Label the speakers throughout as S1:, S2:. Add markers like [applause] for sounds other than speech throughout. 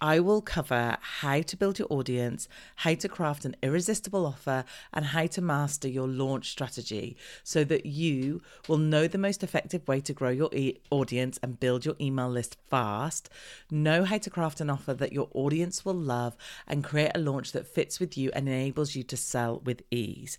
S1: I will cover how to build your audience, how to craft an irresistible offer, and how to master your launch strategy so that you will know the most effective way to grow your e- audience and build your email list fast, know how to craft an offer that your audience will love, and create a launch that fits with you and enables you to sell with ease.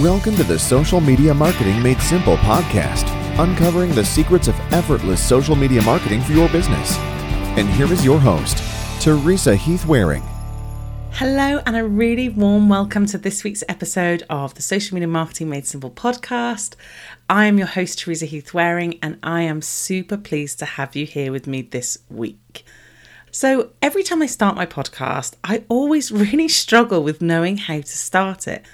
S2: Welcome to the Social Media Marketing Made Simple podcast, uncovering the secrets of effortless social media marketing for your business. And here is your host, Teresa Heath Wareing.
S1: Hello, and a really warm welcome to this week's episode of the Social Media Marketing Made Simple podcast. I am your host, Teresa Heath Wareing, and I am super pleased to have you here with me this week. So, every time I start my podcast, I always [laughs] really struggle with knowing how to start it.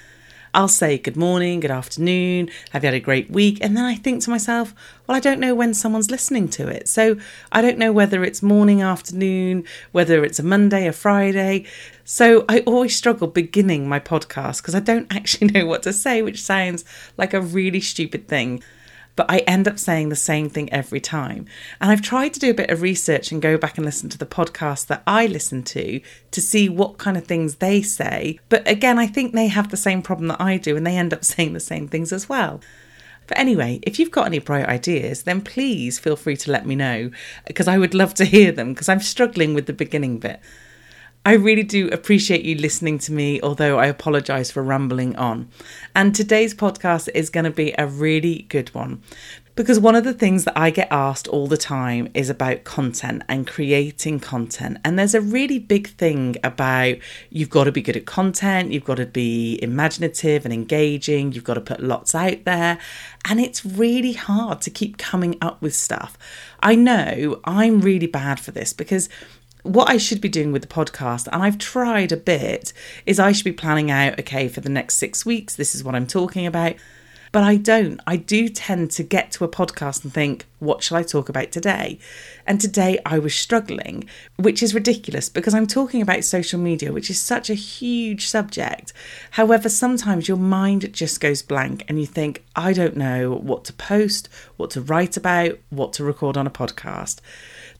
S1: I'll say good morning, good afternoon, have you had a great week? And then I think to myself, well, I don't know when someone's listening to it. So I don't know whether it's morning, afternoon, whether it's a Monday, a Friday. So I always struggle beginning my podcast because I don't [laughs] actually know what to say, which sounds like a really stupid thing but I end up saying the same thing every time. And I've tried to do a bit of research and go back and listen to the podcasts that I listen to to see what kind of things they say. But again, I think they have the same problem that I do and they end up [laughs] saying the same things as well. But anyway, if you've got any bright ideas, then please feel free to let me know because I would love to hear them because I'm struggling with the beginning bit. I really do appreciate you listening to me, although I apologise for rambling on. And today's podcast is going to be a really good one because one of the things that I get asked all the time is about content and creating content. And there's a really big thing about you've got to be good at content, you've got to be imaginative and engaging, you've got to put lots out there. And it's really hard to keep coming up with stuff. I know I'm really bad for this because what I should be doing with the podcast, and I've tried a bit, is I should be planning out, okay, for the next six weeks, this is what I'm talking about. But I don't. I do tend to get to a podcast and think, what shall I talk about today? And today I was struggling, which is ridiculous because I'm talking about social media, which is such a huge subject. However, sometimes your mind just goes blank and you think, I don't know what to post, what to write about, what to record on a podcast.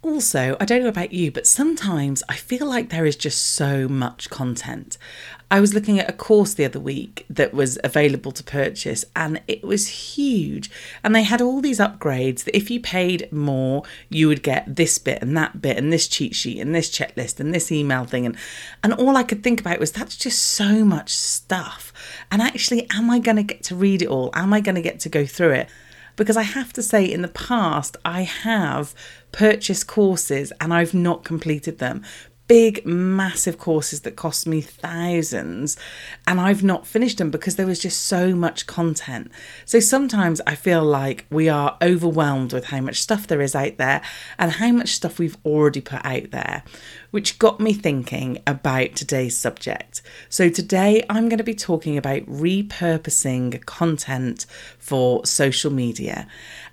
S1: Also, I don't know about you, but sometimes I feel like there is just so much content. I was looking at a course the other week that was available to purchase and it was huge. And they had all these upgrades that if you paid more, you would get this bit and that bit and this cheat sheet and this checklist and this email thing. And, and all I could think about was that's just so much stuff. And actually, am I going to get to read it all? Am I going to get to go through it? because I have to say, in the past, I have purchased courses and I've not completed them big, massive courses that cost me thousands, and I've not finished them because there was just so much content. So sometimes I feel like we are overwhelmed with how much stuff there is out there and how much stuff we've already put out there, which got me thinking about today's subject. So today I'm going to be talking about repurposing content for social media.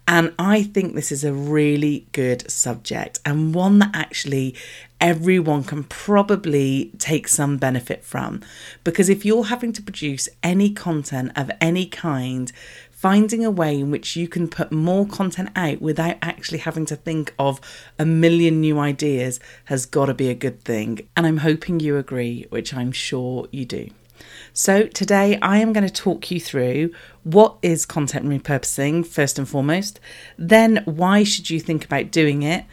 S1: And I think this is a really good subject and one that actually everyone can probably take some benefit from. Because if you're having to produce any content of any kind, finding a way in which you can put more content out without actually having to think of a million new ideas has got to be a good thing. And I'm hoping you agree, which I'm sure you do. So, today I am going to talk you through what is content repurposing first and foremost, then why should you think about doing it,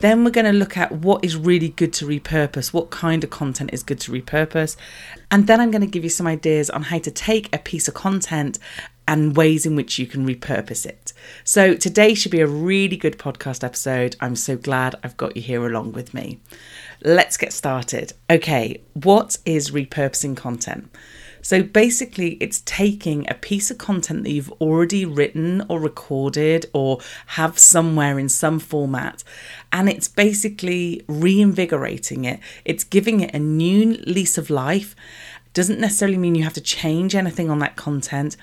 S1: then we're going to look at what is really good to repurpose, what kind of content is good to repurpose. And then I'm going to give you some ideas on how to take a piece of content and ways in which you can repurpose it. So today should be a really good podcast episode. I'm so glad I've got you here along with me. Let's get started. Okay, what is repurposing content? So basically, it's taking a piece of content that you've already written or recorded or have somewhere in some format, and it's basically reinvigorating it. It's giving it a new lease of life. Doesn't necessarily mean you have to change anything on that content.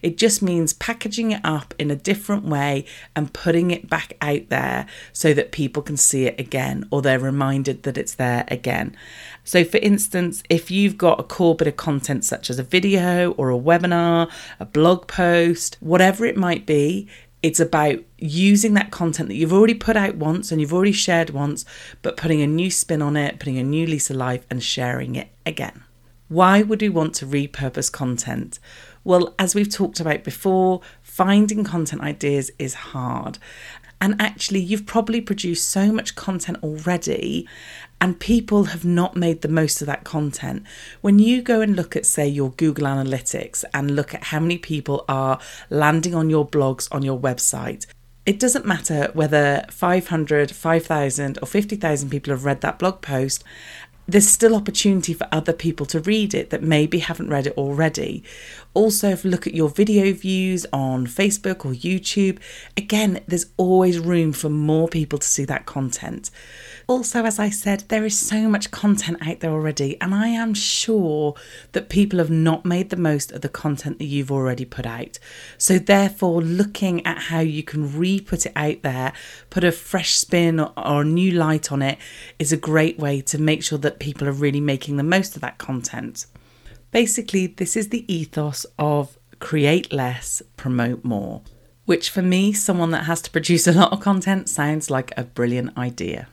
S1: It just means packaging it up in a different way and putting it back out there so that people can see it again or they're reminded that it's there again. So, for instance, if you've got a core bit of content such as a video or a webinar, a blog post, whatever it might be, it's about using that content that you've already put out once and you've already shared once, but putting a new spin on it, putting a new lease of life, and sharing it again. Why would we want to repurpose content? Well, as we've talked about before, finding content ideas is hard. And actually, you've probably produced so much content already, and people have not made the most of that content. When you go and look at, say, your Google Analytics and look at how many people are landing on your blogs on your website, it doesn't matter whether 500, 5,000, or 50,000 people have read that blog post there's still opportunity for other people to read it that maybe haven't read it already. Also, if you look at your video views on Facebook or YouTube, again, there's always room for more people to see that content. Also, as I said, there is so much content out there already, and I am sure that people have not made the most of the content that you've already put out. So, therefore, looking at how you can re put it out there, put a fresh spin or, or a new light on it, is a great way to make sure that people are really making the most of that content. Basically, this is the ethos of create less, promote more, which for me, someone that has to produce a lot of content, sounds like a brilliant idea.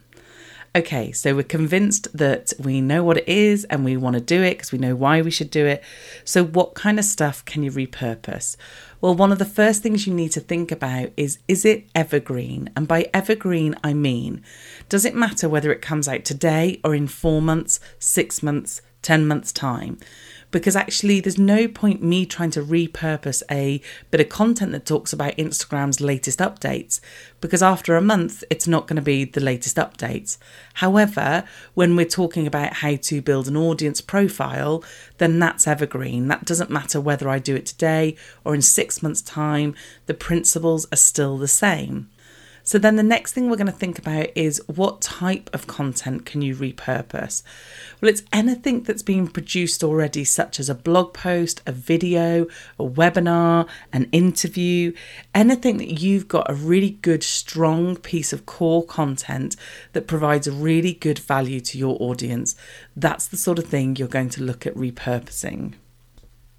S1: Okay, so we're convinced that we know what it is and we want to do it because we know why we should do it. So, what kind of stuff can you repurpose? Well, one of the first things you need to think about is is it evergreen? And by evergreen, I mean, does it matter whether it comes out today or in four months, six months, 10 months' time? Because actually there's no point me trying to repurpose a bit of content that talks about Instagram's latest updates because after a month it's not going to be the latest updates. However, when we're talking about how to build an audience profile, then that's evergreen. That doesn't matter whether I do it today or in 6 months time, the principles are still the same. So then the next thing we're going to think about is what type of content can you repurpose? Well, it's anything that's been produced already, such as a blog post, a video, a webinar, an interview, anything that you've got a really good, strong piece of core content that provides a really good value to your audience. That's the sort of thing you're going to look at repurposing.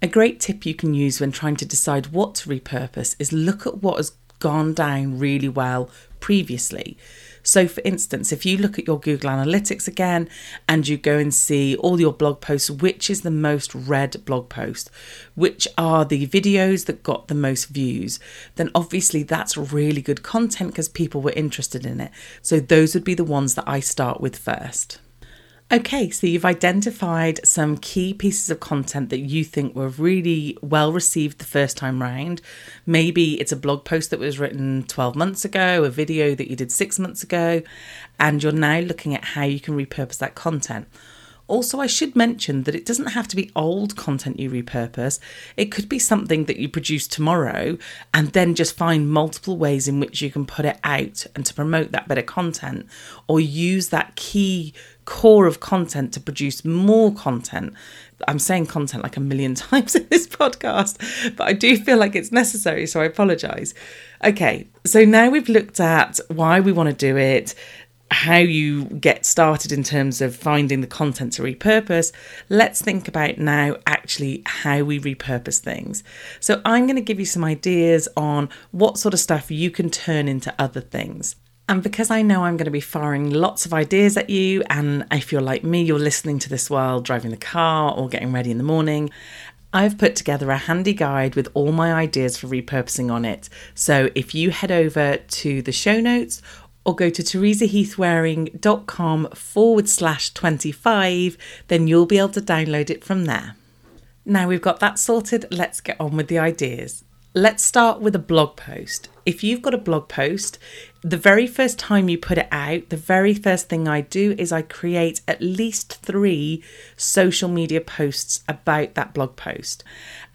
S1: A great tip you can use when trying to decide what to repurpose is look at what has gone down really well previously. So, for instance, if you look at your Google Analytics again and you go and see all your blog posts, which is the most read blog post, which are the videos that got the most views, then obviously that's really good content because people were interested in it. So, those would be the ones that I start with first. Okay, so you've identified some key pieces of content that you think were really well received the first time round. Maybe it's a blog post that was written 12 months ago, a video that you did six months ago, and you're now looking at how you can repurpose that content. Also, I should mention that it doesn't have to be old content you repurpose. It could be something that you produce tomorrow and then just find multiple ways in which you can put it out and to promote that better content or use that key core of content to produce more content. I'm saying content like a million [laughs] times in this podcast, but I do feel like it's necessary, so I apologize. Okay, so now we've looked at why we want to do it, how you get started in terms of finding the content to repurpose, let's think about now actually how we repurpose things. So, I'm going to give you some ideas on what sort of stuff you can turn into other things. And because I know I'm going to be firing lots of ideas at you, and if you're like me, you're listening to this while driving the car or getting ready in the morning, I've put together a handy guide with all my ideas for repurposing on it. So if you head over to the show notes or go to teresaheathwareing.com forward slash 25, then you'll be able to download it from there. Now we've got that sorted, let's get on with the ideas. Let's start with a blog post. If you've got a blog post, the very first time you put it out, the very first thing I do is I create at least three social media posts about that blog post.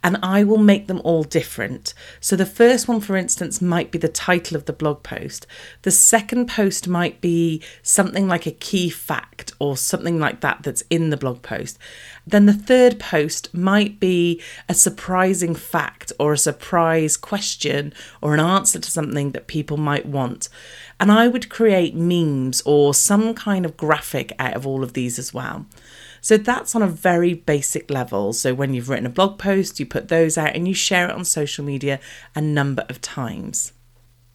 S1: And I will make them all different. So the first one, for instance, might be the title of the blog post. The second post might be something like a key fact or something like that that's in the blog post. Then the third post might be a surprising fact or a surprise question or an answer to something that people might want. And I would create memes or some kind of graphic out of all of these as well. So that's on a very basic level. So when you've written a blog post, you put those out and you share it on social media a number of times.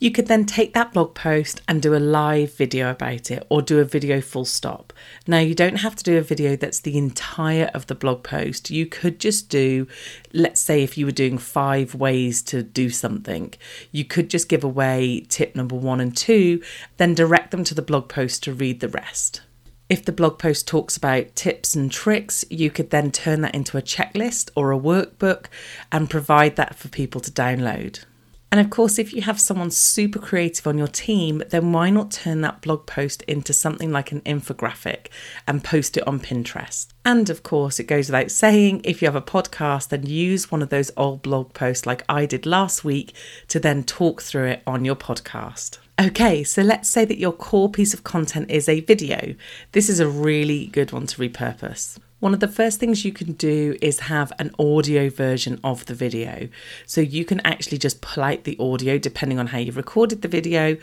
S1: You could then take that blog post and do a live video about it or do a video full stop. Now, you don't have to do a video that's the entire of the blog post. You could just do, let's say, if you were doing five ways to do something, you could just give away tip number one and two, then direct them to the blog post to read the rest. If the blog post talks about tips and tricks, you could then turn that into a checklist or a workbook and provide that for people to download. And of course, if you have someone super creative on your team, then why not turn that blog post into something like an infographic and post it on Pinterest? And of course, it goes without saying, if you have a podcast, then use one of those old blog posts like I did last week to then talk through it on your podcast. Okay, so let's say that your core piece of content is a video. This is a really good one to repurpose. One of the first things you can do is have an audio version of the video. So you can actually just pull out the audio depending on how you've recorded the video,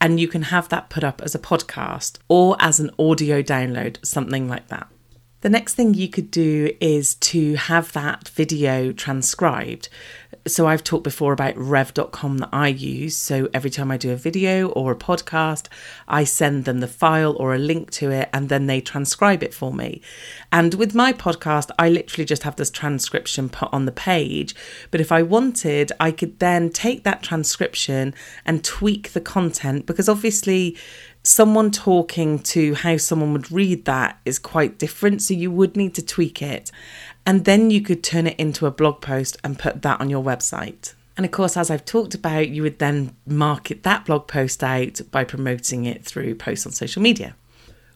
S1: and you can have that put up as a podcast or as an audio download, something like that. The next thing you could do is to have that video transcribed. So, I've talked before about rev.com that I use. So, every time I do a video or a podcast, I send them the file or a link to it and then they transcribe it for me. And with my podcast, I literally just have this transcription put on the page. But if I wanted, I could then take that transcription and tweak the content because obviously, someone talking to how someone would read that is quite different. So you would need to tweak it. And then you could turn it into a blog post and put that on your website. And of course, as I've talked about, you would then market that blog post out by promoting it through posts on social media.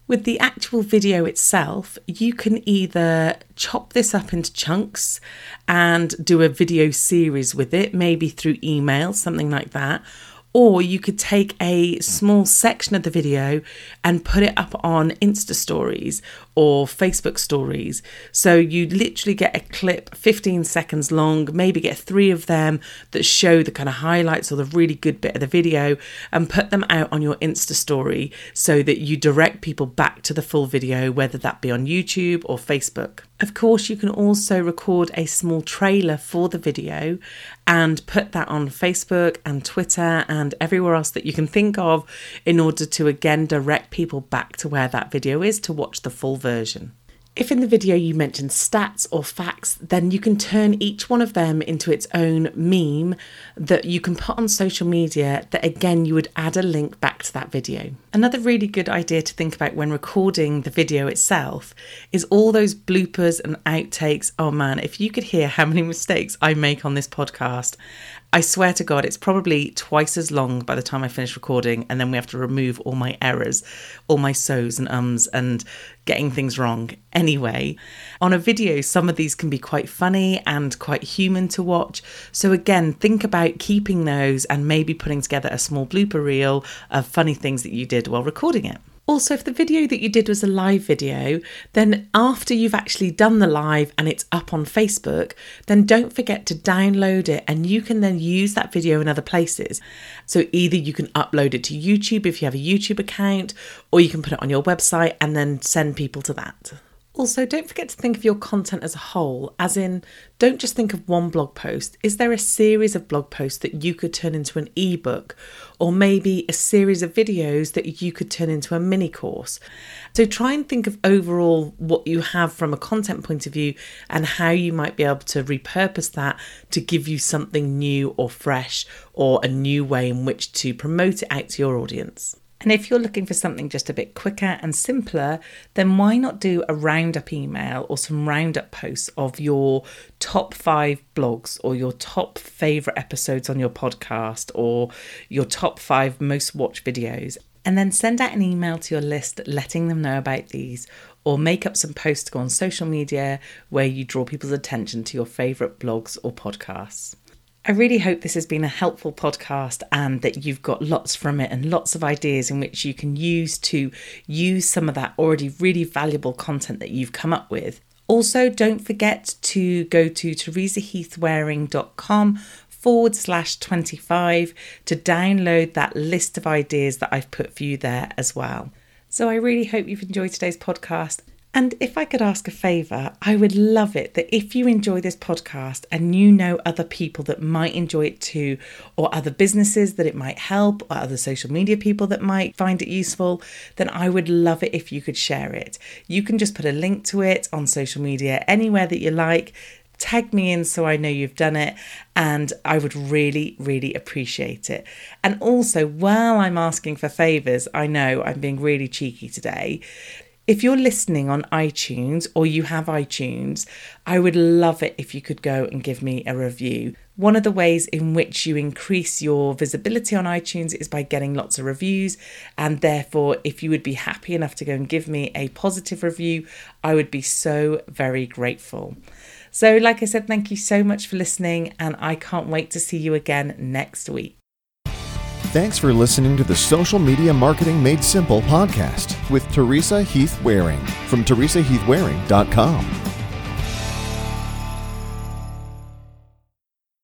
S1: With the actual video itself, you can either chop this up into chunks and do a video series with it, maybe through email, something like that, or you could take a small section of the video and put it up on Insta stories or Facebook stories. So you literally get a clip 15 seconds long, maybe get three of them that show the kind of highlights or the really good bit of the video and put them out on your Insta story so that you direct people back to the full video, whether that be on YouTube or Facebook. Of course, you can also record a small trailer for the video and put that on Facebook and Twitter and everywhere else that you can think of in order to again direct people back to where that video is to watch the full version. If in the video you mention stats or facts, then you can turn each one of them into its own meme that you can put on social media that again you would add a link back to that video. Another really good idea to think about when recording the video itself is all those bloopers and outtakes. Oh man, if you could hear how many mistakes I make on this podcast I swear to God, it's probably twice as long by the time I finish recording, and then we have to remove all my errors, all my so's and ums, and getting things wrong. Anyway, on a video, some of these can be quite funny and quite human to watch. So, again, think about keeping those and maybe putting together a small blooper reel of funny things that you did while recording it. Also, if the video that you did was a live video, then after you've actually done the live and it's up on Facebook, then don't forget to download it and you can then use that video in other places. So either you can upload it to YouTube if you have a YouTube account, or you can put it on your website and then send people to that. Also, don't forget to think of your content as a whole, as in, don't just think of one blog post. Is there a series of blog posts that you could turn into an ebook, or maybe a series of videos that you could turn into a mini course? So, try and think of overall what you have from a content point of view and how you might be able to repurpose that to give you something new or fresh or a new way in which to promote it out to your audience. And if you're looking for something just a bit quicker and simpler, then why not do a roundup email or some roundup posts of your top five blogs or your top favourite episodes on your podcast or your top five most watched videos? And then send out an email to your list letting them know about these, or make up some posts to go on social media where you draw people's attention to your favourite blogs or podcasts. I really hope this has been a helpful podcast and that you've got lots from it and lots of ideas in which you can use to use some of that already really valuable content that you've come up with. Also, don't forget to go to teresaheathwareing.com forward slash 25 to download that list of ideas that I've put for you there as well. So I really hope you've enjoyed today's podcast and if I could ask a favour, I would love it that if you enjoy this podcast and you know other people that might enjoy it too, or other businesses that it might help, or other social media people that might find it useful, then I would love it if you could share it. You can just put a link to it on social media, anywhere that you like. Tag me in so I know you've done it, and I would really, really appreciate it. And also, while I'm asking for favours, I know I'm being really cheeky today if you're listening on iTunes or you have iTunes, I would love it if you could go and give me a review. One of the ways in which you increase your visibility on iTunes is by getting lots of reviews. And therefore, if you would be happy enough to go and give me a positive review, I would be so very grateful. So, like I said, thank you so much for listening, and I can't wait to see you again next week.
S2: Thanks for listening to the Social Media Marketing Made Simple podcast with Teresa Heath Wareing from teresaheathwareing.com.